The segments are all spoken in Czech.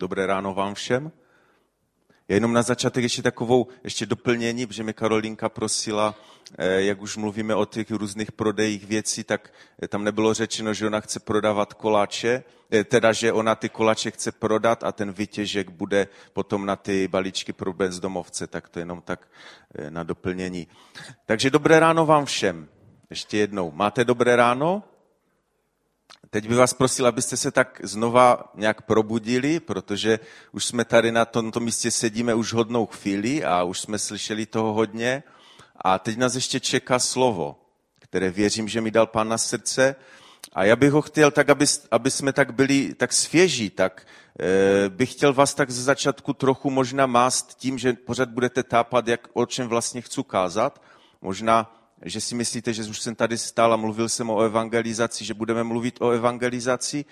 Dobré ráno vám všem. Já jenom na začátek ještě takovou ještě doplnění, protože mi Karolinka prosila, eh, jak už mluvíme o těch různých prodejích věcí, tak eh, tam nebylo řečeno, že ona chce prodávat koláče, eh, teda, že ona ty koláče chce prodat a ten vytěžek bude potom na ty balíčky pro bezdomovce, tak to jenom tak na doplnění. Takže dobré ráno vám všem. Ještě jednou. Máte dobré ráno? Teď bych vás prosil, abyste se tak znova nějak probudili, protože už jsme tady na tomto místě sedíme už hodnou chvíli a už jsme slyšeli toho hodně. A teď nás ještě čeká slovo, které věřím, že mi dal pán na srdce. A já bych ho chtěl tak, aby, aby jsme tak byli tak svěží, tak e, bych chtěl vás tak ze začátku trochu možná mást tím, že pořád budete tápat, jak, o čem vlastně chci kázat. Možná že si myslíte, že už jsem tady stál a mluvil jsem o evangelizaci, že budeme mluvit o evangelizaci.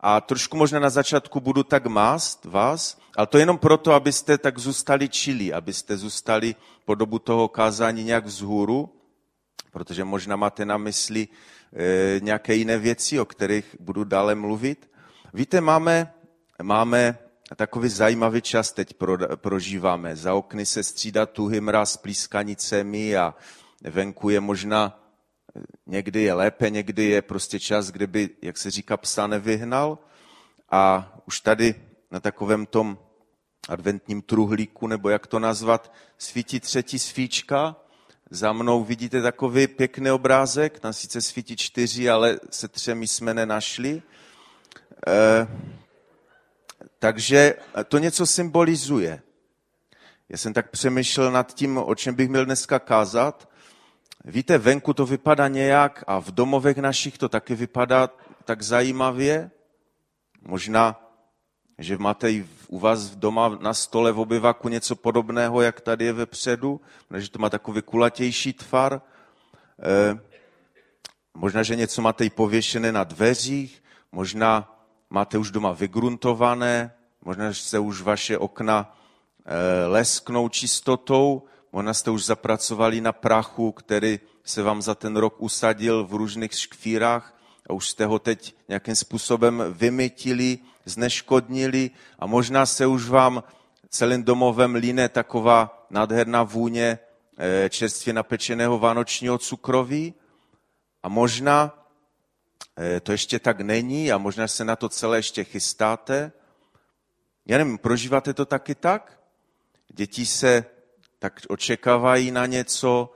A trošku možná na začátku budu tak mást vás, ale to jenom proto, abyste tak zůstali čili, abyste zůstali po dobu toho kázání nějak vzhůru, protože možná máte na mysli e, nějaké jiné věci, o kterých budu dále mluvit. Víte, máme, máme takový zajímavý čas teď pro, prožíváme. Za okny se střídá tuhý mraz plískanicemi a venku je možná, někdy je lépe, někdy je prostě čas, kdyby, jak se říká, psa nevyhnal. A už tady na takovém tom adventním truhlíku, nebo jak to nazvat, svítí třetí svíčka. Za mnou vidíte takový pěkný obrázek, tam sice svítí čtyři, ale se třemi jsme nenašli. E, takže to něco symbolizuje. Já jsem tak přemýšlel nad tím, o čem bych měl dneska kázat Víte, venku to vypadá nějak a v domovech našich to taky vypadá tak zajímavě. Možná, že máte i u vás doma na stole v obyvaku něco podobného, jak tady je vepředu, že to má takový kulatější tvar. E, možná, že něco máte i pověšené na dveřích, možná máte už doma vygruntované, možná, že se už vaše okna e, lesknou čistotou, Možná jste už zapracovali na prachu, který se vám za ten rok usadil v různých škvírách a už jste ho teď nějakým způsobem vymytili, zneškodnili a možná se už vám celým domovem líne taková nádherná vůně eh, čerstvě napečeného vánočního cukroví a možná eh, to ještě tak není a možná se na to celé ještě chystáte. Já nevím, prožíváte to taky tak? Děti se tak očekávají na něco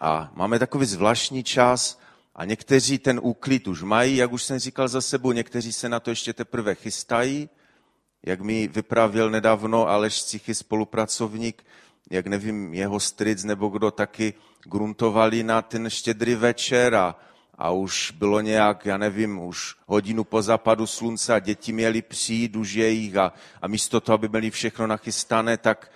a máme takový zvláštní čas a někteří ten úklid už mají, jak už jsem říkal za sebou, někteří se na to ještě teprve chystají, jak mi vyprávěl nedávno Aleš Cichy, spolupracovník, jak nevím, jeho stric nebo kdo taky gruntovali na ten štědrý večer a, a už bylo nějak, já nevím, už hodinu po západu slunce a děti měly přijít už jejich a, a místo toho, aby měli všechno nachystané, tak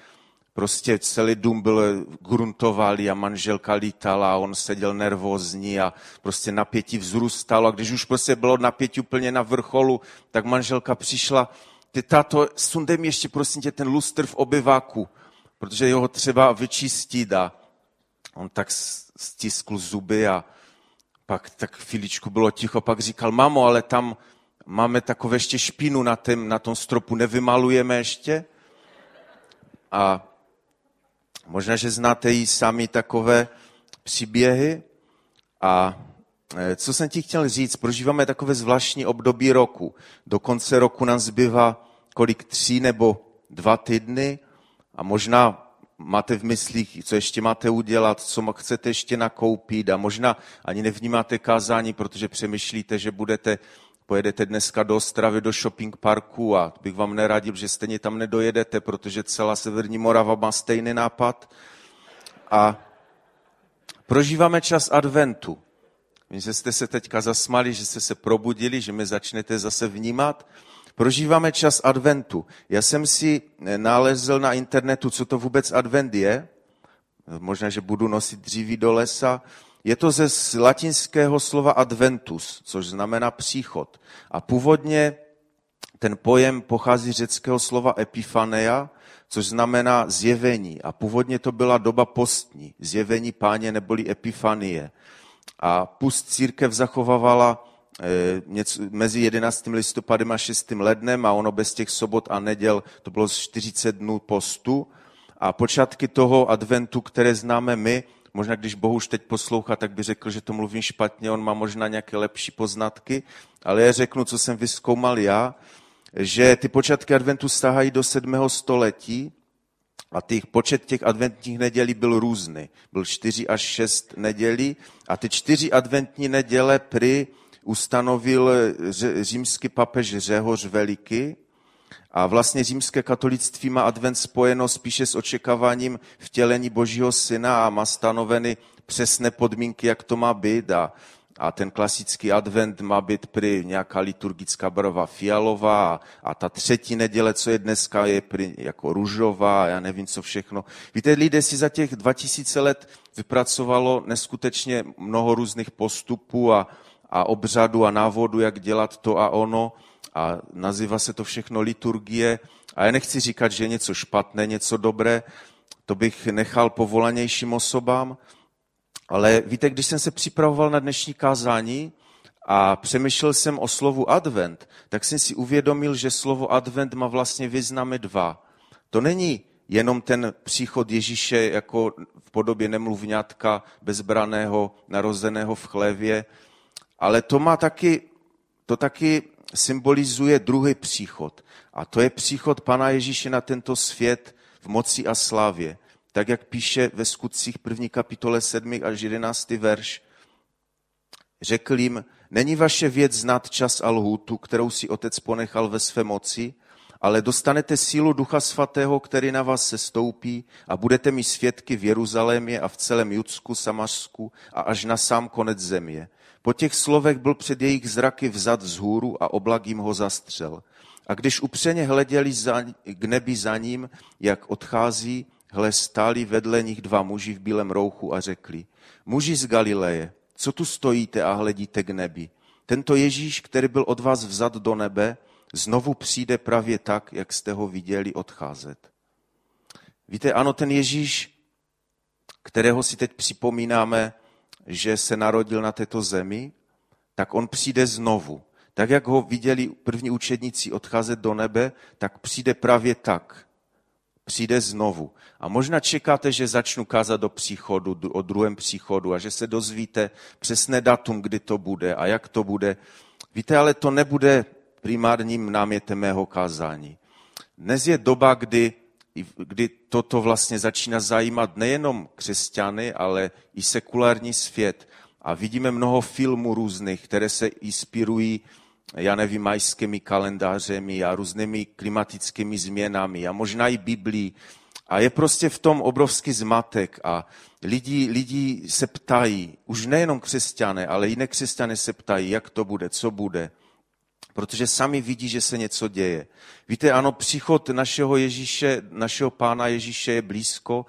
Prostě celý dům byl gruntovalý a manželka lítala a on seděl nervózní a prostě napětí vzrůstalo. A když už prostě bylo napětí úplně na vrcholu, tak manželka přišla, ty táto, sundej mi ještě prosím tě ten lustr v obyváku, protože jeho třeba vyčistit a on tak stiskl zuby a pak tak chvíličku bylo ticho, pak říkal, mamo, ale tam máme takové ještě špínu na, tém, na tom stropu, nevymalujeme ještě? A Možná, že znáte i sami takové příběhy. A e, co jsem ti chtěl říct, prožíváme takové zvláštní období roku. Do konce roku nám zbývá kolik tři nebo dva týdny a možná máte v myslích, co ještě máte udělat, co chcete ještě nakoupit a možná ani nevnímáte kázání, protože přemýšlíte, že budete pojedete dneska do Ostravy, do shopping parku a bych vám neradil, že stejně tam nedojedete, protože celá Severní Morava má stejný nápad. A prožíváme čas adventu. Vím, že jste se teďka zasmali, že jste se probudili, že mě začnete zase vnímat. Prožíváme čas adventu. Já jsem si nalezl na internetu, co to vůbec advent je. Možná, že budu nosit dříví do lesa. Je to ze latinského slova adventus, což znamená příchod. A původně ten pojem pochází z řeckého slova epifaneia, což znamená zjevení. A původně to byla doba postní, zjevení páně neboli epifanie. A pust církev zachovávala eh, mezi 11. listopadem a 6. lednem a ono bez těch sobot a neděl to bylo 40 dnů postu. A počátky toho adventu, které známe my, možná když Bohuž teď poslouchá, tak by řekl, že to mluvím špatně, on má možná nějaké lepší poznatky, ale já řeknu, co jsem vyskoumal já, že ty počátky adventu stahají do 7. století a těch, počet těch adventních nedělí byl různý. Byl 4 až 6 nedělí a ty čtyři adventní neděle prý ustanovil římský papež Řehoř Veliký, a vlastně římské katolictví má advent spojeno spíše s očekáváním vtělení Božího syna a má stanoveny přesné podmínky, jak to má být. A, a ten klasický advent má být prý nějaká liturgická barva fialová a, a ta třetí neděle, co je dneska, je prý jako růžová já nevím, co všechno. Víte, lidé si za těch 2000 let vypracovalo neskutečně mnoho různých postupů a, a obřadu a návodu, jak dělat to a ono a nazývá se to všechno liturgie. A já nechci říkat, že je něco špatné, něco dobré, to bych nechal povolanějším osobám, ale víte, když jsem se připravoval na dnešní kázání a přemýšlel jsem o slovu advent, tak jsem si uvědomil, že slovo advent má vlastně významy dva. To není jenom ten příchod Ježíše jako v podobě nemluvňátka bezbraného, narozeného v chlevě, ale to má taky, to taky symbolizuje druhý příchod. A to je příchod Pana Ježíše na tento svět v moci a slávě. Tak, jak píše ve skutcích první kapitole 7 až 11. verš. Řekl jim, není vaše věc znát čas a lhůtu, kterou si otec ponechal ve své moci, ale dostanete sílu Ducha Svatého, který na vás se stoupí a budete mi svědky v Jeruzalémě a v celém Judsku, Samařsku a až na sám konec země. Po těch slovech byl před jejich zraky vzad vzhůru a oblak jim ho zastřel. A když upřeně hleděli za, k nebi za ním, jak odchází, hle stáli vedle nich dva muži v bílém rouchu a řekli, muži z Galileje, co tu stojíte a hledíte k nebi? Tento Ježíš, který byl od vás vzad do nebe, znovu přijde právě tak, jak jste ho viděli odcházet. Víte, ano, ten Ježíš, kterého si teď připomínáme, že se narodil na této zemi, tak on přijde znovu. Tak, jak ho viděli první učedníci odcházet do nebe, tak přijde právě tak. Přijde znovu. A možná čekáte, že začnu kázat do příchodu, o druhém příchodu a že se dozvíte přesné datum, kdy to bude a jak to bude. Víte, ale to nebude primárním námětem mého kázání. Dnes je doba, kdy kdy toto vlastně začíná zajímat nejenom křesťany, ale i sekulární svět. A vidíme mnoho filmů různých, které se inspirují, já nevím, majskými kalendářemi a různými klimatickými změnami a možná i Biblí. A je prostě v tom obrovský zmatek a lidi, lidi se ptají, už nejenom křesťané, ale i nekřesťané se ptají, jak to bude, co bude protože sami vidí, že se něco děje. Víte, ano, příchod našeho Ježíše, našeho pána Ježíše je blízko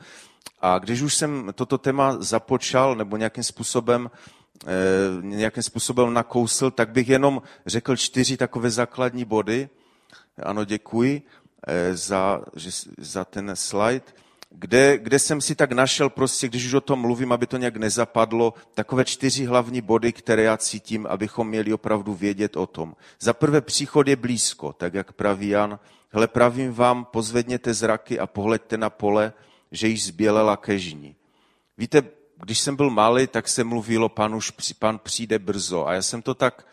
a když už jsem toto téma započal nebo nějakým způsobem eh, nějakým způsobem nakousl, tak bych jenom řekl čtyři takové základní body. Ano, děkuji eh, za, za ten slide kde, kde jsem si tak našel prostě, když už o tom mluvím, aby to nějak nezapadlo, takové čtyři hlavní body, které já cítím, abychom měli opravdu vědět o tom. Za prvé příchod je blízko, tak jak praví Jan. Hle, pravím vám, pozvedněte zraky a pohleďte na pole, že již zbělela kežní. Víte, když jsem byl malý, tak se mluvilo, pan už pan přijde brzo. A já jsem to tak,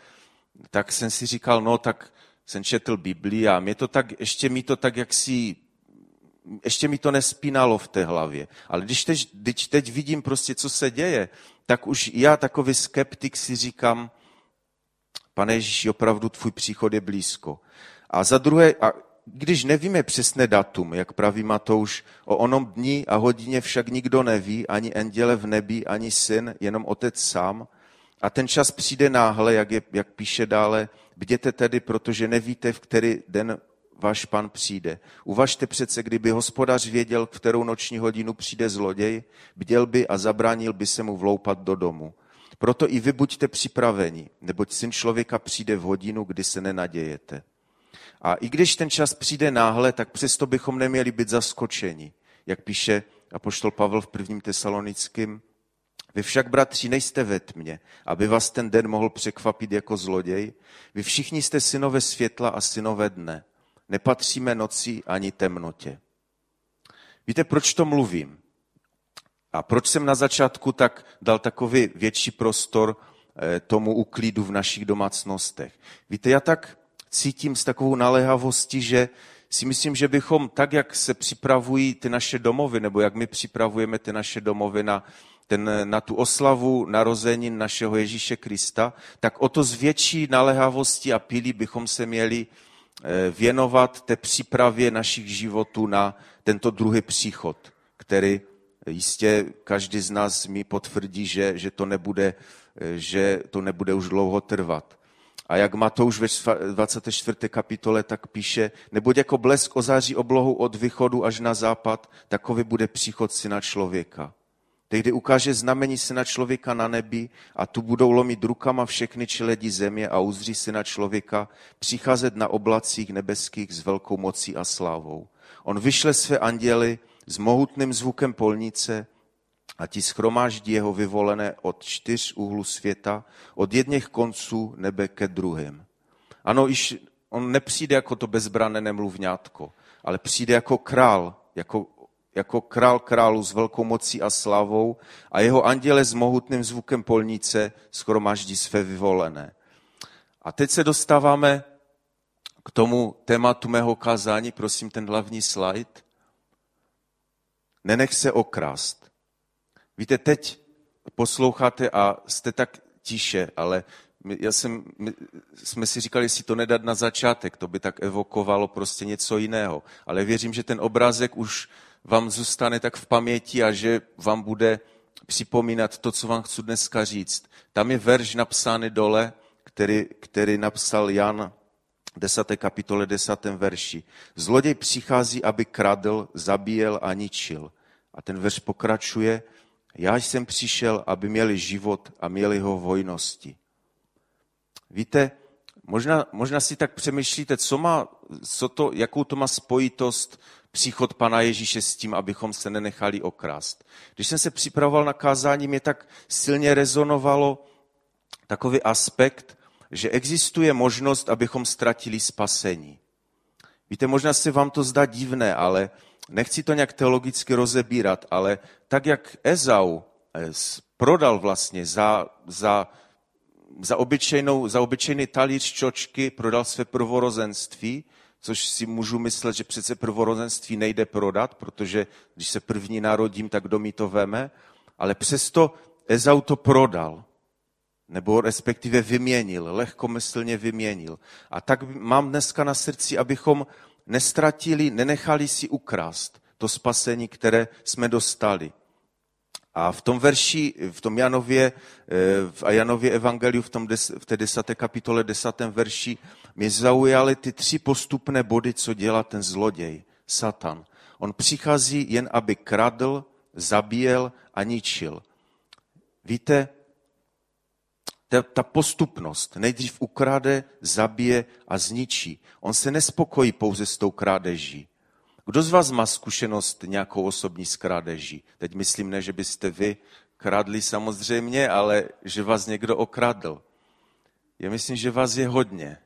tak jsem si říkal, no tak jsem četl Biblii a mě to tak, ještě mi to tak jak si ještě mi to nespínalo v té hlavě. Ale když teď, když teď vidím prostě, co se děje, tak už já takový skeptik si říkám, pane Ježíši, opravdu tvůj příchod je blízko. A za druhé, a když nevíme přesné datum, jak praví Matouš, o onom dní a hodině však nikdo neví, ani anděle v nebi, ani syn, jenom otec sám. A ten čas přijde náhle, jak, je, jak píše dále, bděte tedy, protože nevíte, v který den váš pan přijde. Uvažte přece, kdyby hospodař věděl, kterou noční hodinu přijde zloděj, bděl by a zabránil by se mu vloupat do domu. Proto i vy buďte připraveni, neboť syn člověka přijde v hodinu, kdy se nenadějete. A i když ten čas přijde náhle, tak přesto bychom neměli být zaskočeni, jak píše apoštol Pavel v prvním tesalonickém Vy však, bratři, nejste ve tmě, aby vás ten den mohl překvapit jako zloděj. Vy všichni jste synové světla a synové dne. Nepatříme noci ani temnotě. Víte, proč to mluvím? A proč jsem na začátku tak dal takový větší prostor eh, tomu uklidu v našich domácnostech? Víte, já tak cítím s takovou naléhavostí, že si myslím, že bychom tak, jak se připravují ty naše domovy, nebo jak my připravujeme ty naše domovy na, ten, na tu oslavu narozenin našeho Ježíše Krista, tak o to z větší naléhavosti a pílí bychom se měli věnovat té přípravě našich životů na tento druhý příchod, který jistě každý z nás mi potvrdí, že, že, to nebude, eh, že to nebude už dlouho trvat. A jak Matouš ve 24. kapitole tak píše, neboť jako blesk ozáří oblohu od východu až na západ, takový bude příchod syna člověka. Tehdy ukáže znamení syna člověka na nebi a tu budou lomit rukama všechny čeledi země a uzří syna člověka přicházet na oblacích nebeských s velkou mocí a slávou. On vyšle své anděly s mohutným zvukem polnice a ti schromáždí jeho vyvolené od čtyř úhlu světa, od jedněch konců nebe ke druhým. Ano, iž on nepřijde jako to bezbrané nemluvňátko, ale přijde jako král, jako, jako král králu s velkou mocí a slavou a jeho anděle s mohutným zvukem polnice schromáždí své vyvolené. A teď se dostáváme k tomu tématu mého kázání, prosím ten hlavní slide. Nenech se okrást. Víte, teď posloucháte a jste tak tiše, ale my, já jsem, my jsme si říkali, jestli to nedat na začátek, to by tak evokovalo prostě něco jiného. Ale věřím, že ten obrázek už vám zůstane tak v paměti a že vám bude připomínat to, co vám chci dneska říct. Tam je verš napsány dole, který, který napsal Jan 10. kapitole 10. verši. Zloděj přichází, aby kradl, zabíjel a ničil. A ten verš pokračuje, já jsem přišel, aby měli život a měli ho v hojnosti. Víte, možná, možná si tak přemýšlíte, co má, co to, jakou to má spojitost příchod Pana Ježíše s tím, abychom se nenechali okrást. Když jsem se připravoval na kázání, mě tak silně rezonovalo takový aspekt, že existuje možnost, abychom ztratili spasení. Víte, možná se vám to zdá divné, ale nechci to nějak teologicky rozebírat, ale tak, jak Ezau eh, prodal vlastně za, za, za, obyčejnou, za obyčejný talíř čočky, prodal své prvorozenství, což si můžu myslet, že přece prvorozenství nejde prodat, protože když se první narodím, tak kdo mi to veme, ale přesto Ezau to prodal, nebo respektive vyměnil, lehkomyslně vyměnil. A tak mám dneska na srdci, abychom nestratili, nenechali si ukrást to spasení, které jsme dostali. A v tom verši, v tom Janově, eh, v Janově evangeliu, v, tom des, v té desáté kapitole, desátém verši, mě zaujaly ty tři postupné body, co dělá ten zloděj, Satan. On přichází jen, aby kradl, zabíjel a ničil. Víte, ta, ta postupnost. Nejdřív ukrade, zabije a zničí. On se nespokojí pouze s tou krádeží. Kdo z vás má zkušenost nějakou osobní s krádeží? Teď myslím ne, že byste vy kradli samozřejmě, ale že vás někdo okradl. Já myslím, že vás je hodně.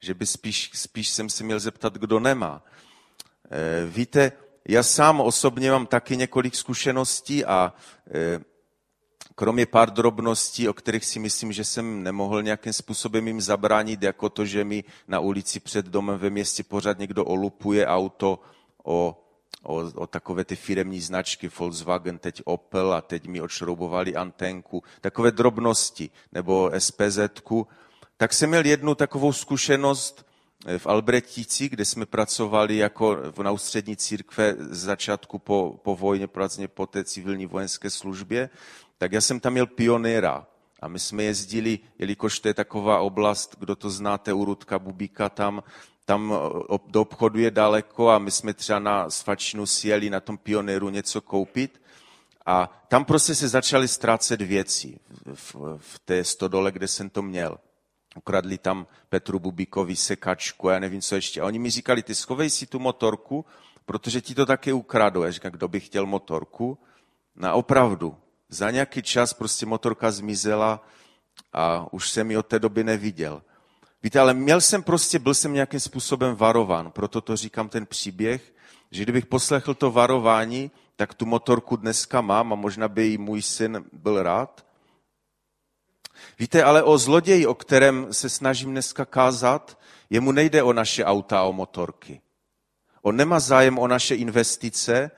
Že by spíš, spíš jsem si měl zeptat, kdo nemá. E, víte, já sám osobně mám taky několik zkušeností a e, kromě pár drobností, o kterých si myslím, že jsem nemohl nějakým způsobem jim zabránit, jako to, že mi na ulici před domem ve městě pořád někdo olupuje auto o, o, o takové ty firemní značky, Volkswagen, teď Opel a teď mi odšroubovali antenku, takové drobnosti, nebo spz tak jsem měl jednu takovou zkušenost eh, v Albretíci, kde jsme pracovali jako na ústřední církve z začátku po, po vojně, vlastně po té civilní vojenské službě tak já jsem tam měl pionéra. A my jsme jezdili, jelikož to je taková oblast, kdo to znáte, u Rudka Bubíka, tam, tam do obchodu je daleko a my jsme třeba na svačinu sjeli na tom pionéru něco koupit. A tam prostě se začaly ztrácet věci v, v té stodole, kde jsem to měl. Ukradli tam Petru Bubíkovi sekačku, já nevím, co ještě. A oni mi říkali, ty schovej si tu motorku, protože ti to taky ukradou. Já říkám, kdo by chtěl motorku? Na opravdu, za nějaký čas prostě motorka zmizela a už jsem ji od té doby neviděl. Víte, ale měl jsem prostě, byl jsem nějakým způsobem varován, proto to říkám ten příběh, že kdybych poslechl to varování, tak tu motorku dneska mám a možná by jí můj syn byl rád. Víte, ale o zloději, o kterém se snažím dneska kázat, jemu nejde o naše auta o motorky. On nemá zájem o naše investice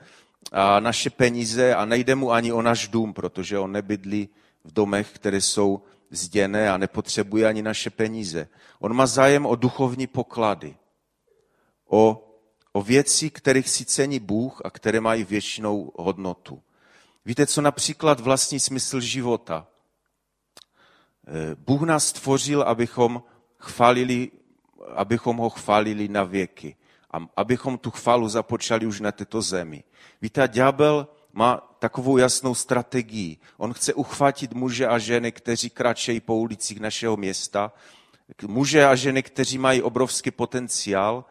a naše peníze a nejde mu ani o náš dům, protože on nebydlí v domech, které jsou zděné a nepotřebuje ani naše peníze. On má zájem o duchovní poklady, o, o věci, kterých si cení Bůh a které mají většinou hodnotu. Víte, co například vlastní smysl života? Eh, Bůh nás stvořil, abychom, chválili, abychom ho chválili na věky. A abychom tu chválu započali už na této zemi. Víte, ďábel má takovou jasnou strategii. On chce uchvátit muže a ženy, kteří kráčejí po ulicích našeho města, muže a ženy, kteří mají obrovský potenciál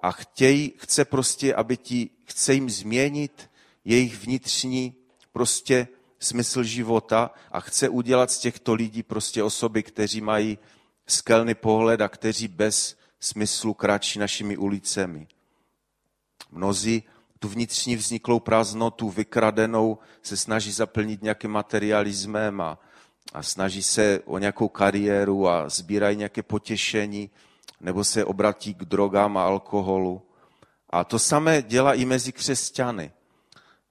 a chtějí, chce prostě, aby ti, chce jim změnit jejich vnitřní prostě smysl života a chce udělat z těchto lidí prostě osoby, kteří mají skelný pohled a kteří bez smyslu kráčí našimi ulicemi. Mnozí tu vnitřní vzniklou prázdnotu, vykradenou, se snaží zaplnit nějakým materialismem a, a snaží se o nějakou kariéru a sbírají nějaké potěšení, nebo se obratí k drogám a alkoholu. A to samé dělá i mezi křesťany.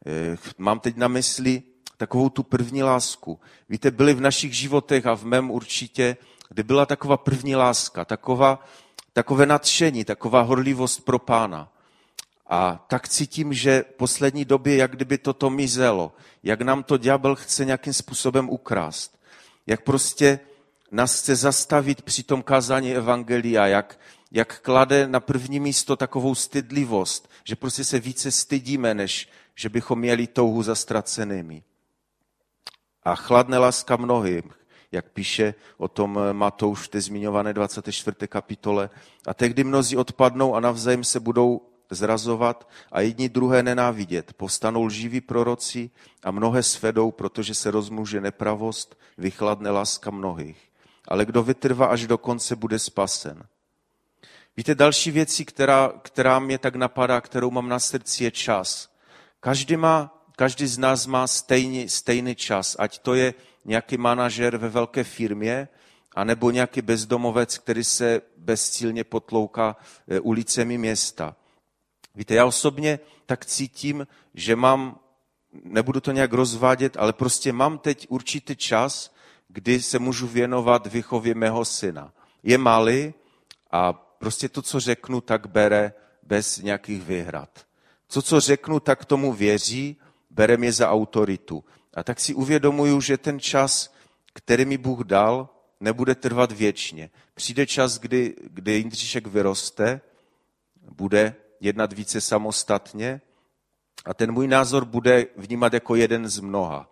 Eh, mám teď na mysli takovou tu první lásku. Víte, byly v našich životech a v mém určitě, kde byla taková první láska, taková, takové nadšení, taková horlivost pro pána. A tak cítím, že v poslední době, jak kdyby toto mizelo, jak nám to ďábel chce nějakým způsobem ukrást, jak prostě nás chce zastavit při tom kázání Evangelia, jak, jak klade na první místo takovou stydlivost, že prostě se více stydíme, než že bychom měli touhu za ztracenými. A chladne láska mnohým, jak píše o tom Matouš v té zmiňované 24. kapitole. A tehdy mnozí odpadnou a navzájem se budou zrazovat a jedni druhé nenávidět. Postanou lživí proroci a mnohé svedou, protože se rozmůže nepravost, vychladne láska mnohých. Ale kdo vytrvá až do konce, bude spasen. Víte, další věci, která, která mě tak napadá, kterou mám na srdci, je čas. Každý, má, každý z nás má stejný, stejný čas, ať to je nějaký manažer ve velké firmě, anebo nějaký bezdomovec, který se bezcílně potlouká eh, ulicemi města. Víte, já osobně tak cítím, že mám, nebudu to nějak rozvádět, ale prostě mám teď určitý čas, kdy se můžu věnovat výchově mého syna. Je malý a prostě to, co řeknu, tak bere bez nějakých výhrad. To, co řeknu, tak tomu věří, bere mě za autoritu. A tak si uvědomuju, že ten čas, který mi Bůh dal, nebude trvat věčně. Přijde čas, kdy, kdy Jindříšek vyroste, bude jednat více samostatně a ten můj názor bude vnímat jako jeden z mnoha.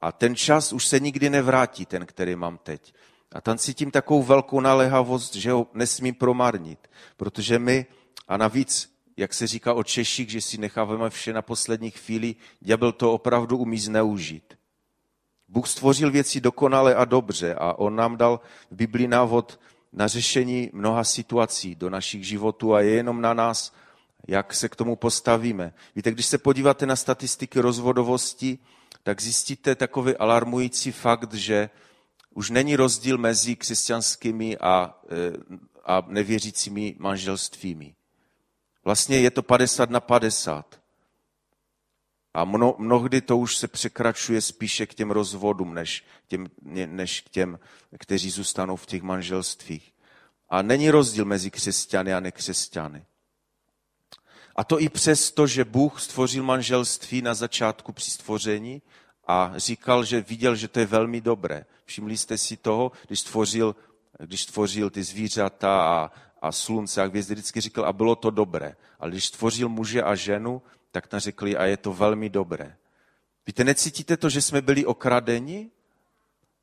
A ten čas už se nikdy nevrátí, ten, který mám teď. A tam cítím takovou velkou naléhavost, že ho nesmím promarnit, protože my, a navíc, jak se říká o Češích, že si necháváme vše na poslední chvíli, ďábel to opravdu umí zneužít. Bůh stvořil věci dokonale a dobře a on nám dal v Biblii návod na řešení mnoha situací do našich životů a je jenom na nás, jak se k tomu postavíme. Víte, když se podíváte na statistiky rozvodovosti, tak zjistíte takový alarmující fakt, že už není rozdíl mezi křesťanskými a, e, a nevěřícími manželstvími. Vlastně je to 50 na 50. A mno, mnohdy to už se překračuje spíše k těm rozvodům, než, těm, než k těm, kteří zůstanou v těch manželstvích. A není rozdíl mezi křesťany a nekřesťany. A to i přesto, že Bůh stvořil manželství na začátku při stvoření a říkal, že viděl, že to je velmi dobré. Všimli jste si toho, když stvořil, když stvořil ty zvířata a, a slunce a hvězdy, vždycky říkal, a bylo to dobré. Ale když stvořil muže a ženu, tak tam řekli, a je to velmi dobré. Víte, necítíte to, že jsme byli okradeni?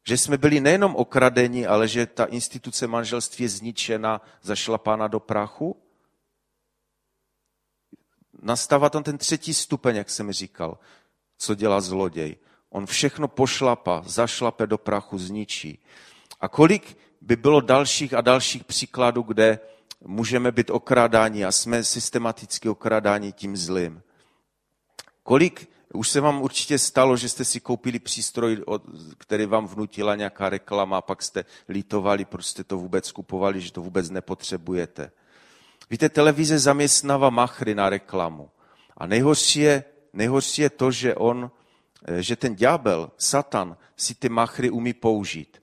Že jsme byli nejenom okradeni, ale že ta instituce manželství je zničena, zašlapána do prachu? Nastává tam ten třetí stupeň, jak jsem říkal, co dělá zloděj. On všechno pošlapa, zašlape do prachu, zničí. A kolik by bylo dalších a dalších příkladů, kde můžeme být okrádáni a jsme systematicky okrádáni tím zlým. Kolik už se vám určitě stalo, že jste si koupili přístroj, který vám vnutila nějaká reklama a pak jste lítovali, proč jste to vůbec kupovali, že to vůbec nepotřebujete. Víte, televize zaměstnává machry na reklamu. A nejhorší je, nejhorší je to, že on, eh, že ten ďábel, Satan, si ty machry umí použít.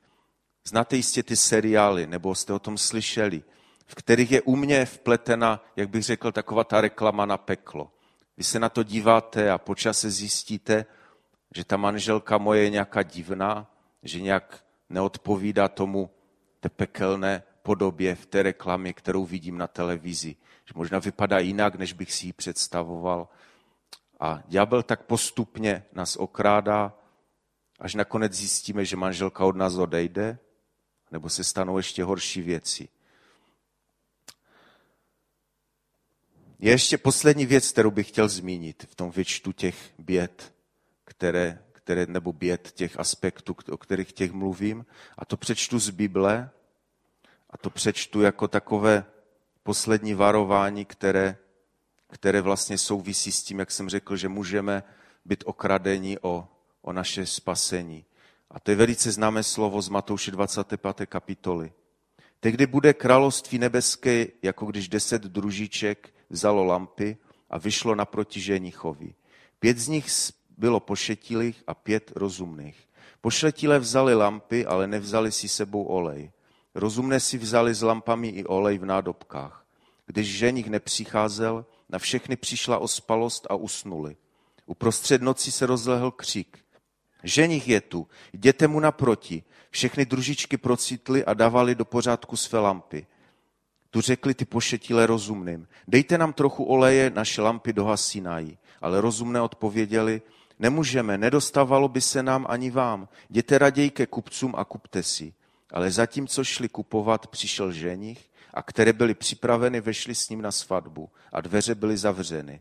Znáte jistě ty seriály, nebo jste o tom slyšeli, v kterých je u mě vpletena, jak bych řekl, taková ta reklama na peklo. Vy se na to díváte a počas se zjistíte, že ta manželka moje je nějaká divná, že nějak neodpovídá tomu té pekelné podobě v té reklamě, kterou vidím na televizi. Že možná vypadá jinak, než bych si ji představoval. A ďábel tak postupně nás okrádá, až nakonec zjistíme, že manželka od nás odejde, nebo se stanou ještě horší věci. Je ještě poslední věc, kterou bych chtěl zmínit v tom věčtu těch běd, které, které, nebo běd těch aspektů, o kterých těch mluvím. A to přečtu z Bible a to přečtu jako takové poslední varování, které, které vlastně souvisí s tím, jak jsem řekl, že můžeme být okradeni o, o naše spasení. A to je velice známé slovo z Matouše 25. kapitoly. Tehdy bude království nebeské, jako když deset družiček vzalo lampy a vyšlo naproti ženichovi. Pět z nich bylo pošetilých a pět rozumných. Pošetilé vzali lampy, ale nevzali si sebou olej. Rozumné si vzali s lampami i olej v nádobkách. Když ženich nepřicházel, na všechny přišla ospalost a usnuli. Uprostřed noci se rozlehl křik. Ženich je tu, jděte mu naproti. Všechny družičky procitly a dávali do pořádku své lampy. Tu řekli ty pošetilé rozumným, dejte nám trochu oleje, naše lampy dohasínají. Ale rozumné odpověděli, nemůžeme, nedostávalo by se nám ani vám. Jděte raději ke kupcům a kupte si. Ale zatímco šli kupovat, přišel ženich a které byly připraveny, vešli s ním na svatbu a dveře byly zavřeny.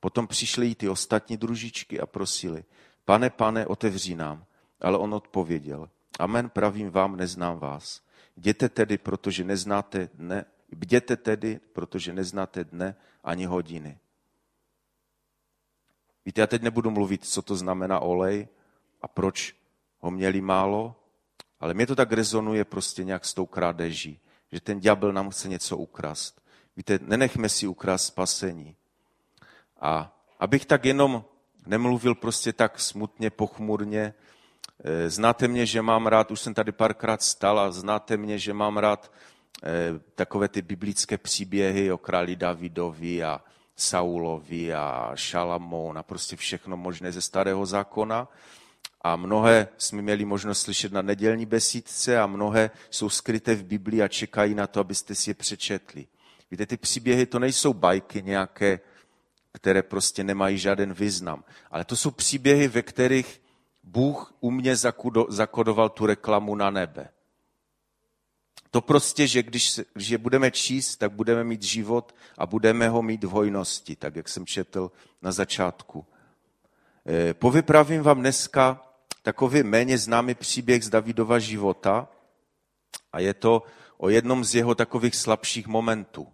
Potom přišli i ty ostatní družičky a prosili, pane, pane, otevří nám. Ale on odpověděl, amen, pravím vám, neznám vás. Jděte tedy, protože neznáte dne Bděte tedy, protože neznáte dne ani hodiny. Víte, já teď nebudu mluvit, co to znamená olej a proč ho měli málo, ale mě to tak rezonuje prostě nějak s tou krádeží, že ten ďábel nám chce něco ukrast. Víte, nenechme si ukrást spasení. A abych tak jenom nemluvil prostě tak smutně, pochmurně, eh, znáte mě, že mám rád, už jsem tady párkrát stal a znáte mě, že mám rád Eh, takové ty biblické příběhy o králi Davidovi a Saulovi a Šalamón a prostě všechno možné ze starého zákona. A mnohé jsme měli možnost slyšet na nedělní besídce a mnohé jsou skryté v Biblii a čekají na to, abyste si je přečetli. Víte, ty příběhy to nejsou bajky nějaké, které prostě nemají žádný význam, ale to jsou příběhy, ve kterých Bůh u mě zakodoval tu reklamu na nebe. To prostě, že když, když je budeme číst, tak budeme mít život a budeme ho mít v hojnosti, tak jak jsem četl na začátku. Eh, povypravím vám dneska takový méně známý příběh z Davidova života a je to o jednom z jeho takových slabších momentů.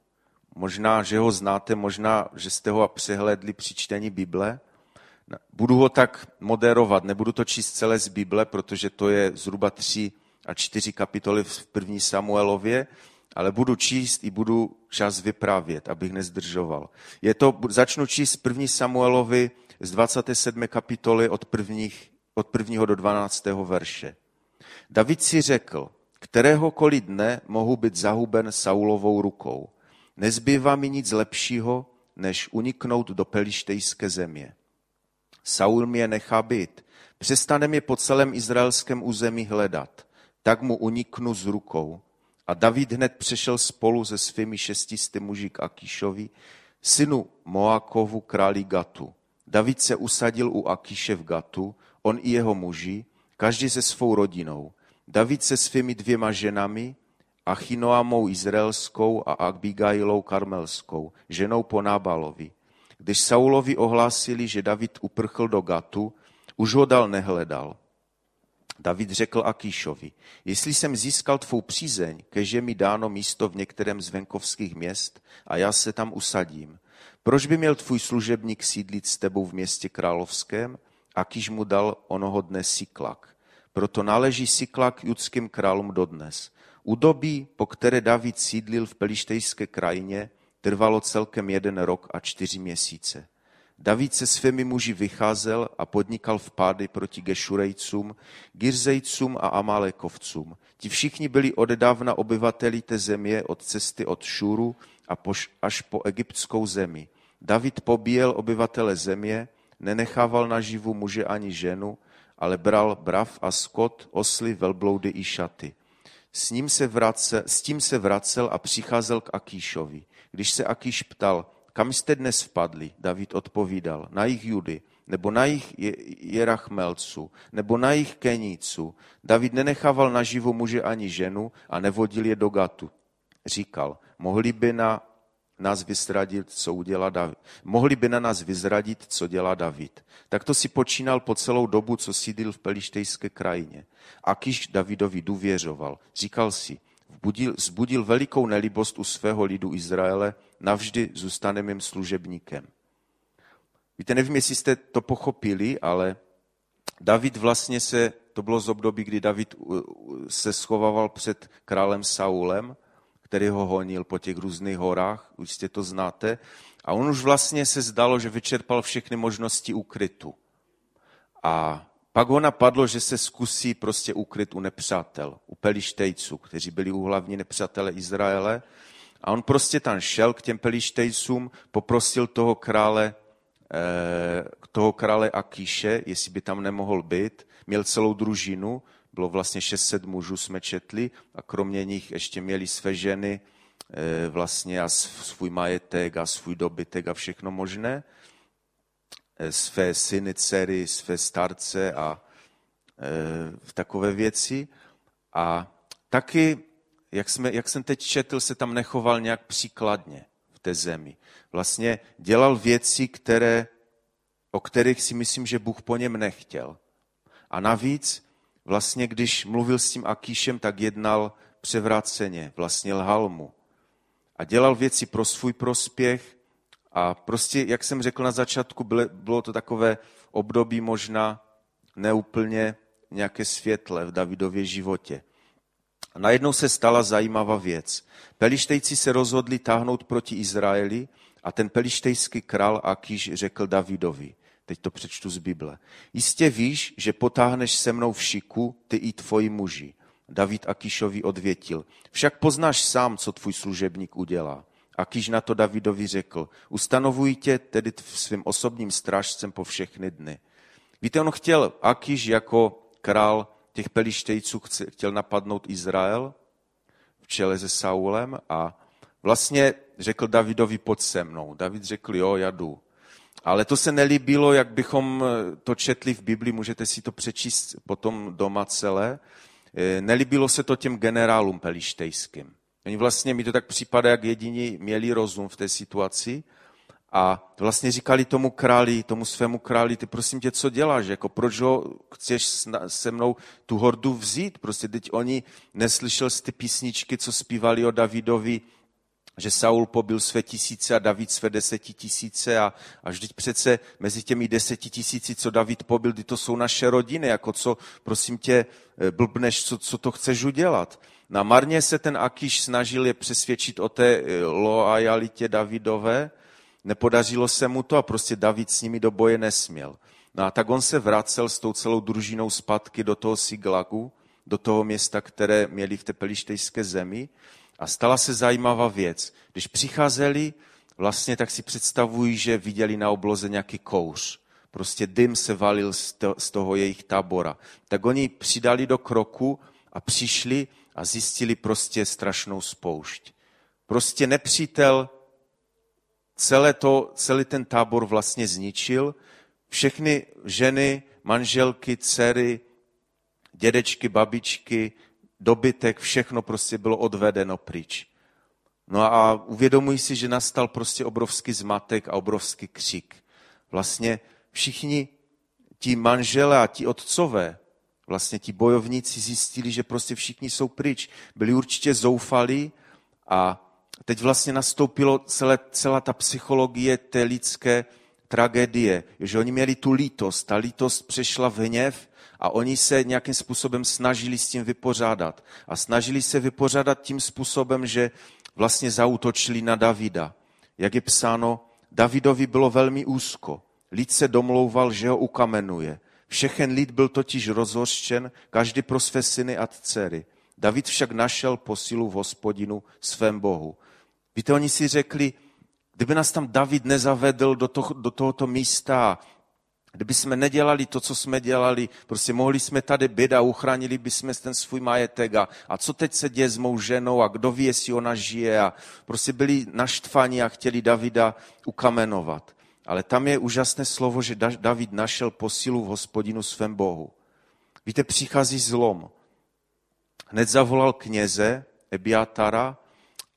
Možná, že ho znáte, možná, že jste ho přehlédli při čtení Bible. Budu ho tak moderovat, nebudu to číst celé z Bible, protože to je zhruba tři a čtyři kapitoly v první Samuelově, ale budu číst i budu čas vyprávět, abych nezdržoval. Je to, začnu číst první Samuelovi z 27. kapitoly od, prvních, od prvního do 12. verše. David si řekl, kteréhokoliv dne mohu být zahuben Saulovou rukou. Nezbývá mi nic lepšího, než uniknout do pelištejské země. Saul mě nechá být. Přestane mě po celém izraelském území hledat tak mu uniknu z rukou. A David hned přešel spolu se svými šestisty muži k Akíšovi, synu Moakovu králi Gatu. David se usadil u Akíše v Gatu, on i jeho muži, každý se svou rodinou. David se svými dvěma ženami, Achinoamou izraelskou a Abigailou karmelskou, ženou po Nábalovi. Když Saulovi ohlásili, že David uprchl do Gatu, už ho dal nehledal. David řekl Akíšovi, jestli jsem získal tvou přízeň, keže mi dáno místo v některém z venkovských měst a já se tam usadím. Proč by měl tvůj služebník sídlit s tebou v městě královském? Akíš mu dal onoho dne Siklak. Proto náleží Siklak judským králům dodnes. U doby, po které David sídlil v Pelištejské krajině, trvalo celkem jeden rok a čtyři měsíce. David se svými muži vycházel a podnikal vpády proti Gešurejcům, Girzejcům a Amálekovcům. Ti všichni byli odedávna obyvateli té země od cesty od Šuru a až po egyptskou zemi. David pobíjel obyvatele země, nenechával naživu muže ani ženu, ale bral brav a skot, osly, velbloudy i šaty. S, ním se vracel, s tím se vracel a přicházel k Akíšovi. Když se Akíš ptal, kam jste dnes vpadli, David odpovídal, na jich Judy, nebo na jich Jerachmelcu, nebo na jich Kenícu. David nenechával naživu muže ani ženu a nevodil je do Gatu. Říkal, mohli by na nás vyzradit, co udělá David. Mohli by na nás vyzradit, co dělá David. Tak to si počínal po celou dobu, co sídlil v Pelištejské krajině. A když Davidovi důvěřoval, říkal si, vzbudil, vzbudil velikou nelibost u svého lidu Izraele, navždy zůstane mým služebníkem. Víte, nevím, jestli jste to pochopili, ale David vlastně se, to bylo z období, kdy David se schovával před králem Saulem, který ho honil po těch různých horách, jste to znáte, a on už vlastně se zdalo, že vyčerpal všechny možnosti ukrytu. A pak ho napadlo, že se zkusí prostě ukryt u nepřátel, u pelištejců, kteří byli u hlavní nepřátelé Izraele. A on prostě tam šel k těm pelištejcům, poprosil toho krále, eh, toho krále Akíše, jestli by tam nemohl být. Měl celou družinu, bylo vlastně 600 mužů, jsme četli, a kromě nich ještě měli své ženy eh, vlastně a svůj majetek a svůj dobytek a všechno možné. Eh, své syny, dcery, své starce a e, takové věci. A taky, jak, jsme, jak jsem teď četl, se tam nechoval nějak příkladně v té zemi. Vlastně dělal věci, které, o kterých si myslím, že Bůh po něm nechtěl. A navíc, vlastně když mluvil s tím Akíšem, tak jednal převráceně, vlastně lhal mu. A dělal věci pro svůj prospěch, a prostě, jak jsem řekl na začátku, bylo to takové období možná neúplně nějaké světle v Davidově životě. A najednou se stala zajímavá věc. Pelištejci se rozhodli táhnout proti Izraeli a ten pelištejský král Akíš řekl Davidovi, teď to přečtu z Bible, jistě víš, že potáhneš se mnou v šiku, ty i tvoji muži. David Akíšovi odvětil, však poznáš sám, co tvůj služebník udělá. A kýž na to Davidovi řekl, ustanovuj tě tedy svým osobním strážcem po všechny dny. Víte, on chtěl, Akiš jako král těch pelištejců chtěl napadnout Izrael v čele se Saulem a vlastně řekl Davidovi pod se mnou. David řekl, jo, já jdu. Ale to se nelíbilo, jak bychom to četli v Biblii, můžete si to přečíst potom doma celé. Eh, nelíbilo se to těm generálům pelištejským. Oni vlastně, mi to tak připadá, jak jediní měli rozum v té situaci a vlastně říkali tomu králi, tomu svému králi, ty prosím tě, co děláš, jako proč ho chceš se mnou tu hordu vzít? Prostě teď oni neslyšel z ty písničky, co zpívali o Davidovi, že Saul pobil své tisíce a David své desetitisíce a, a vždyť přece mezi těmi desetitisíci, co David pobil, ty to jsou naše rodiny, jako co, prosím tě, eh, blbneš, co, co to chceš udělat. Na marně se ten Akiš snažil je přesvědčit o té eh, loajalitě Davidové, nepodařilo se mu to a prostě David s nimi do boje nesměl. No a tak on se vracel s tou celou družinou zpátky do toho Siglagu, do toho města, které měli v té pelištejské zemi a stala se zajímavá věc. Když přicházeli, vlastně tak si představují, že viděli na obloze nějaký kouř. Prostě dym se valil z toho jejich tábora. Tak oni přidali do kroku a přišli a zjistili prostě strašnou spoušť. Prostě nepřítel celé to, celý ten tábor vlastně zničil. Všechny ženy, manželky, dcery, dědečky, babičky, dobytek, všechno prostě bylo odvedeno pryč. No a uvědomují si, že nastal prostě obrovský zmatek a obrovský křik. Vlastně všichni ti manžele a ti otcové, vlastně ti bojovníci zjistili, že prostě všichni jsou pryč. Byli určitě zoufalí a teď vlastně nastoupilo celé, celá ta psychologie té lidské tragédie, že oni měli tu lítost, ta lítost přešla v hněv a oni se nějakým způsobem snažili s tím vypořádat. A snažili se vypořádat tím způsobem, že vlastně zautočili na Davida. Jak je psáno, Davidovi bylo velmi úzko. Lid se domlouval, že ho ukamenuje. Všechen lid byl totiž rozhořčen, každý pro své syny a dcery. David však našel posilu v hospodinu svém bohu. Víte, oni si řekli, kdyby nás tam David nezavedl do, toho, do tohoto místa, kdyby jsme nedělali to, co jsme dělali, prostě mohli jsme tady být a uchránili bychom ten svůj majetek a, a co teď se děje s mou ženou a kdo ví, jestli ona žije a prostě byli naštvaní a chtěli Davida ukamenovat. Ale tam je úžasné slovo, že David našel posilu v hospodinu svém Bohu. Víte, přichází zlom. Hned zavolal kněze Ebiatara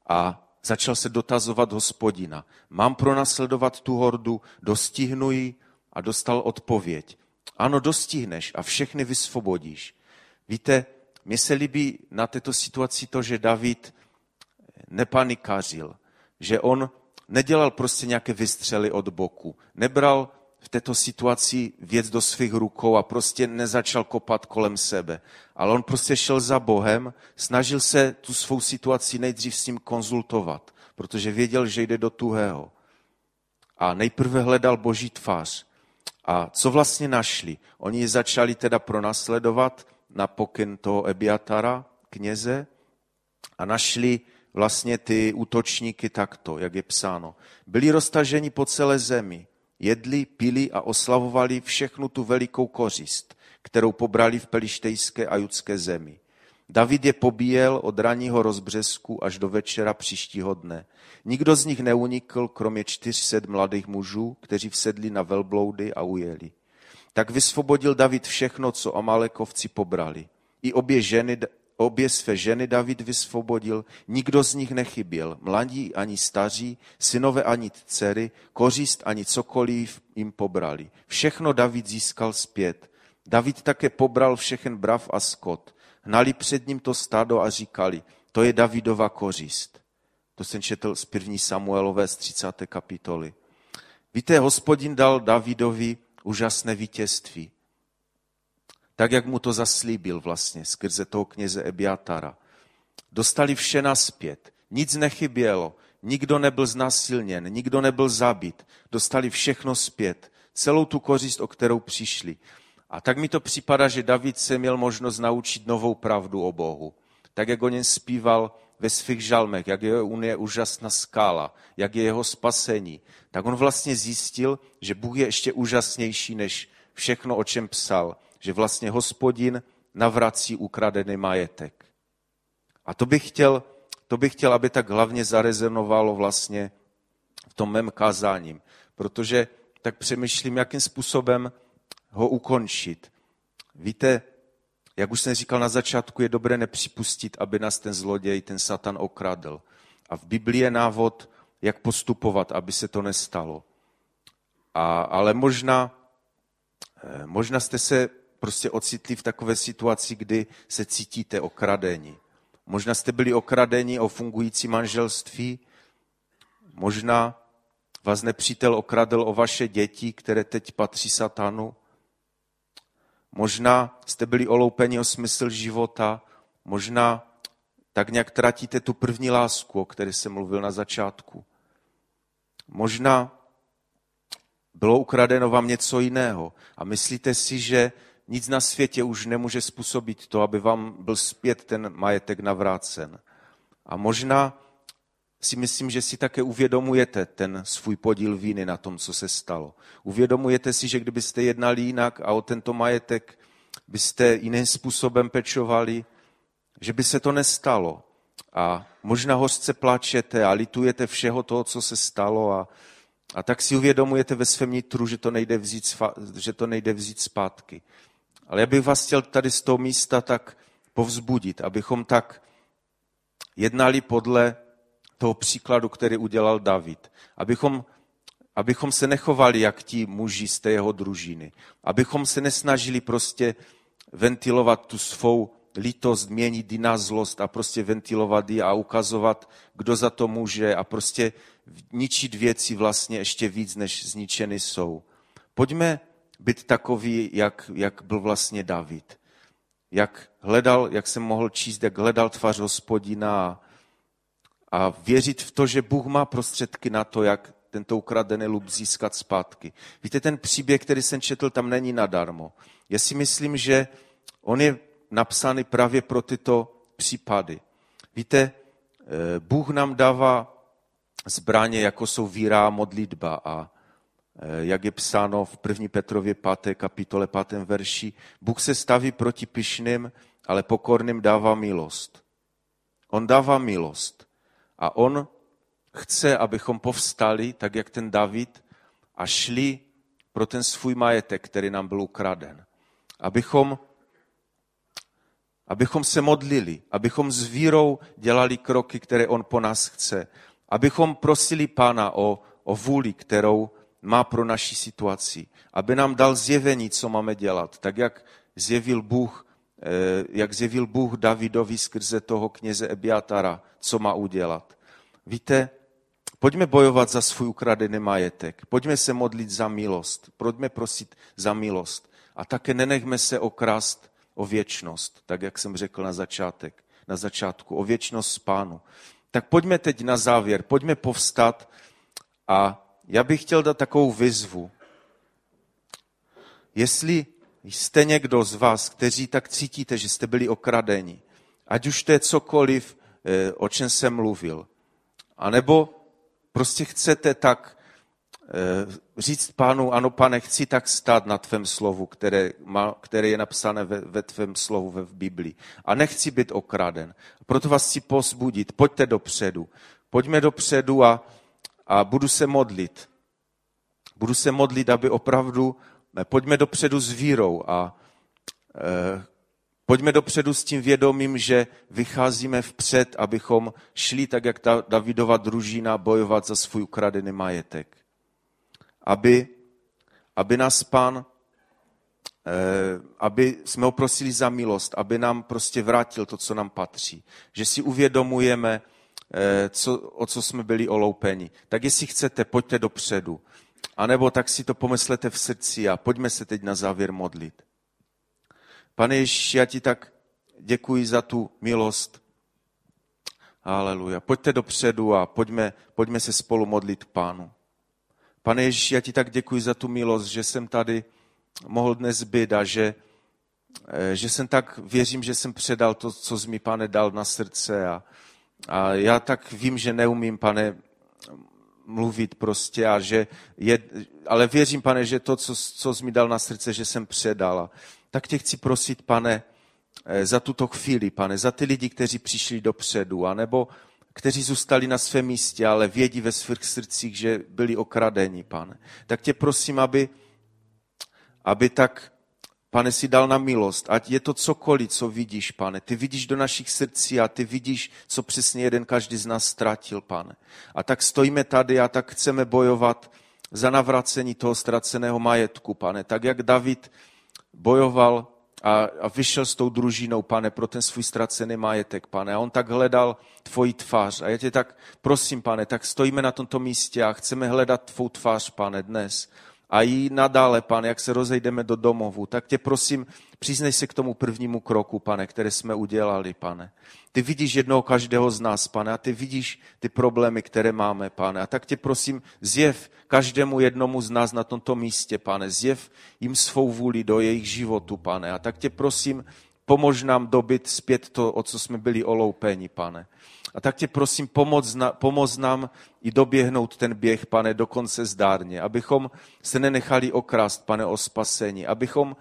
a začal se dotazovat hospodina. Mám pronasledovat tu hordu, dostihnu ji a dostal odpověď. Ano, dostihneš a všechny vysvobodíš. Víte, mně se líbí na této situaci to, že David nepanikařil, že on nedělal prostě nějaké vystřely od boku, nebral v této situaci věc do svých rukou a prostě nezačal kopat kolem sebe. Ale on prostě šel za Bohem, snažil se tu svou situaci nejdřív s ním konzultovat, protože věděl, že jde do tuhého. A nejprve hledal boží tvář. A co vlastně našli? Oni je začali teda pronásledovat na pokyn toho Ebiatara, kněze, a našli vlastně ty útočníky takto, jak je psáno. Byli roztaženi po celé zemi, jedli, pili a oslavovali všechnu tu velikou kořist, kterou pobrali v pelištejské a judské zemi. David je pobíjel od ranního rozbřesku až do večera příštího dne. Nikdo z nich neunikl, kromě čtyřset mladých mužů, kteří vsedli na velbloudy a ujeli. Tak vysvobodil David všechno, co Amalekovci pobrali. I obě ženy obě své ženy David vysvobodil, nikdo z nich nechyběl, mladí ani staří, synové ani dcery, kořist ani cokoliv jim pobrali. Všechno David získal zpět. David také pobral všechen brav a skot. Hnali před ním to stádo a říkali, to je Davidova kořist. To jsem četl z první Samuelové z 30. kapitoly. Víte, hospodin dal Davidovi úžasné vítězství tak jak mu to zaslíbil vlastně skrze toho kněze Ebiatara. Dostali vše naspět, nic nechybělo, nikdo nebyl znásilněn, nikdo nebyl zabit, dostali všechno zpět, celou tu kořist, o kterou přišli. A tak mi to připadá, že David se měl možnost naučit novou pravdu o Bohu. Tak, jak o něm zpíval ve svých žalmech, jak je unie úžasná skála, jak je jeho spasení, tak on vlastně zjistil, že Bůh je ještě úžasnější než všechno, o čem psal že vlastně hospodin navrací ukradený majetek. A to bych chtěl, to bych chtěl, aby tak hlavně zarezonovalo vlastně v tom mém kázáním, protože tak přemýšlím, jakým způsobem ho ukončit. Víte, jak už jsem říkal na začátku, je dobré nepřipustit, aby nás ten zloděj, ten satan okradl. A v Biblii je návod, jak postupovat, aby se to nestalo. A, ale možná, eh, možná jste se prostě ocitli v takové situaci, kdy se cítíte okradeni. Možná jste byli okradeni o fungující manželství, možná vás nepřítel okradl o vaše děti, které teď patří satanu. Možná jste byli oloupeni o smysl života, možná tak nějak tratíte tu první lásku, o které jsem mluvil na začátku. Možná bylo ukradeno vám něco jiného a myslíte si, že nic na světě už nemůže způsobit to, aby vám byl zpět ten majetek navrácen. A možná si myslím, že si také uvědomujete ten svůj podíl víny na tom, co se stalo. Uvědomujete si, že kdybyste jednali jinak a o tento majetek byste jiným způsobem pečovali, že by se to nestalo. A možná hořce plačete a litujete všeho toho, co se stalo a, a tak si uvědomujete ve svém nitru, že to nejde vzít, že to nejde vzít zpátky. Ale já bych vás chtěl tady z toho místa tak povzbudit, abychom tak jednali podle toho příkladu, který udělal David. Abychom abychom se nechovali jak ti muži z té jeho družiny. Abychom se nesnažili prostě ventilovat tu svou lítost, měnit ji na zlost a prostě ventilovat ji a ukazovat, kdo za to může a prostě ničit věci vlastně ještě víc, než zničeny jsou. Pojďme být takový, jak, jak byl vlastně David. Jak hledal, jak jsem mohl číst, jak hledal tvář hospodina a věřit v to, že Bůh má prostředky na to, jak tento ukradený lub získat zpátky. Víte, ten příběh, který jsem četl, tam není nadarmo. Já si myslím, že on je napsaný právě pro tyto případy. Víte, eh, Bůh nám dává zbraně, jako jsou víra a modlitba a eh, jak je psáno v 1. Petrově 5. kapitole 5. verši, Bůh se staví proti pyšným, ale pokorným dává milost. On dává milost. A on chce, abychom povstali, tak jak ten David, a šli pro ten svůj majetek, který nám byl ukraden. Abychom, abychom se modlili, abychom s vírou dělali kroky, které on po nás chce. Abychom prosili Pána o, o vůli, kterou má pro naši situaci. Aby nám dal zjevení, co máme dělat. Tak jak zjevil Bůh, jak zjevil Bůh Davidovi skrze toho kněze Ebiatara, co má udělat. Víte, Pojďme bojovat za svůj ukradený majetek. Pojďme se modlit za milost. Pojďme prosit za milost. A také nenechme se okrást o věčnost, tak jak jsem řekl na začátek, na začátku, o věčnost s pánu. Tak pojďme teď na závěr, pojďme povstat a já bych chtěl dát takovou vyzvu. Jestli jste někdo z vás, kteří tak cítíte, že jste byli okradeni, ať už to je cokoliv, eh, o čem jsem mluvil, anebo prostě chcete tak eh, říct pánu, ano pane, chci tak stát na tvém slovu, které, má, které je napsané ve, ve tvém slovu ve v Biblii. A nechci být okraden. Proto vás chci pozbudit, pojďte dopředu. Pojďme dopředu a, a budu se modlit. Budu se modlit, aby opravdu, pojďme dopředu s vírou a e, Pojďme dopředu s tím vědomím, že vycházíme vpřed, abychom šli tak, jak ta Davidova družina, bojovat za svůj ukradený majetek. Aby, aby nás pán, eh, aby jsme ho prosili za milost, aby nám prostě vrátil to, co nám patří. Že si uvědomujeme, eh, co, o co jsme byli oloupeni. Tak jestli chcete, pojďte dopředu. A nebo tak si to pomyslete v srdci a pojďme se teď na závěr modlit. Pane Ježíši, já ti tak děkuji za tu milost. Aleluja. Pojďte dopředu a pojďme, pojďme se spolu modlit pánu. Pane Ježíši, já ti tak děkuji za tu milost, že jsem tady mohl dnes být a že, eh, že jsem tak, věřím, že jsem předal to, co jsi mi, pane, dal na srdce a, a já tak vím, že neumím, pane, mluvit prostě a že je, ale věřím, pane, že to, co, co jsi mi dal na srdce, že jsem předal. A tak tě chci prosit, pane, eh, za tuto chvíli, pane, za ty lidi, kteří přišli dopředu, anebo kteří zůstali na svém místě, ale vědí ve svých srdcích, že byli okradeni, pane. Tak tě prosím, aby, aby tak, pane, si dal na milost, ať je to cokoliv, co vidíš, pane. Ty vidíš do našich srdcí a ty vidíš, co přesně jeden každý z nás ztratil, pane. A tak stojíme tady a tak chceme bojovat za navracení toho ztraceného majetku, pane. Tak jak David bojoval a, a vyšel s tou družinou, pane, pro ten svůj ztracený majetek, pane. A on tak hledal tvoji tvář. A já tě tak prosím, pane, tak stojíme na tomto místě a chceme hledat tvou tvář, pane, dnes. A i nadále, pane, jak se rozejdeme do domovu, tak tě prosím, přiznej se k tomu prvnímu kroku, pane, které jsme udělali, pane. Ty vidíš jednoho každého z nás, pane, a ty vidíš ty problémy, které máme, pane. A tak tě prosím, zjev každému jednomu z nás na tomto místě, pane. Zjev jim svou vůli do jejich životu, pane. A tak tě prosím, pomož nám dobit zpět to, o co jsme byli oloupeni, pane. A tak tě prosím, pomoz, na, pomoz nám i doběhnout ten běh, pane, dokonce zdárně, abychom se nenechali okrást, pane, o spasení, abychom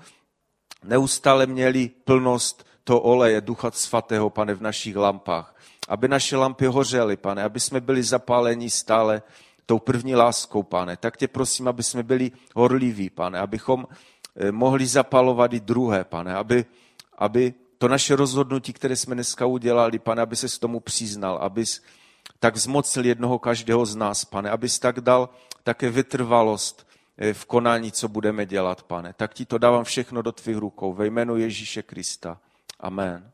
neustále měli plnost to oleje Ducha Svatého, pane, v našich lampách. Aby naše lampy hořely, pane, aby jsme byli zapáleni stále tou první láskou, pane. Tak tě prosím, aby jsme byli horliví, pane, abychom eh, mohli zapalovat i druhé, pane, aby, aby to naše rozhodnutí, které jsme dneska udělali, pane, aby se s tomu přiznal, abys, tak zmocnil jednoho každého z nás, pane, abys tak dal také vytrvalost eh, v konání, co budeme dělat, pane. Tak ti to dávám všechno do tvých rukou ve jménu Ježíše Krista. Amen.